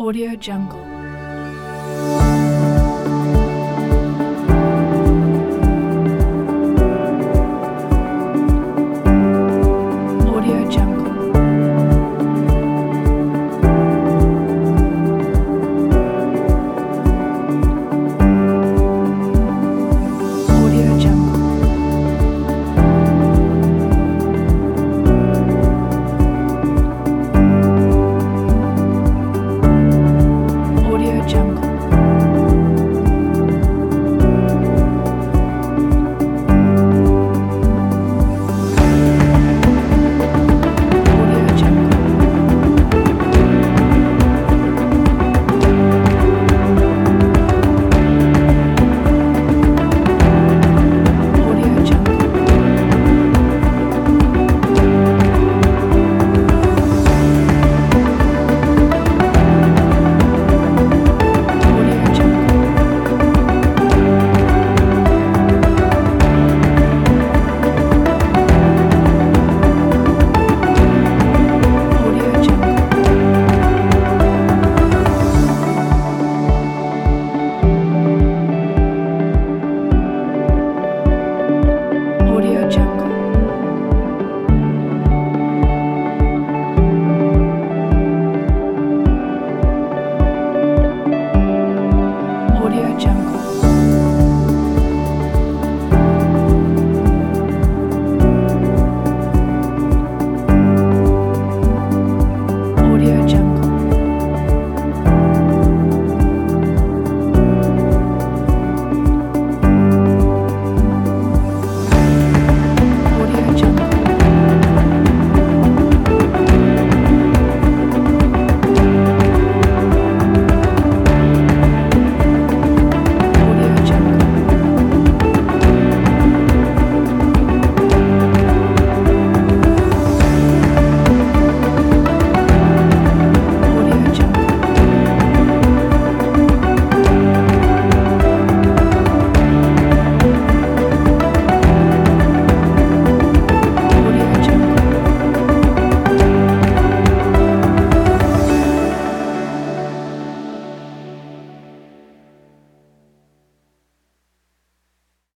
Audio Jungle.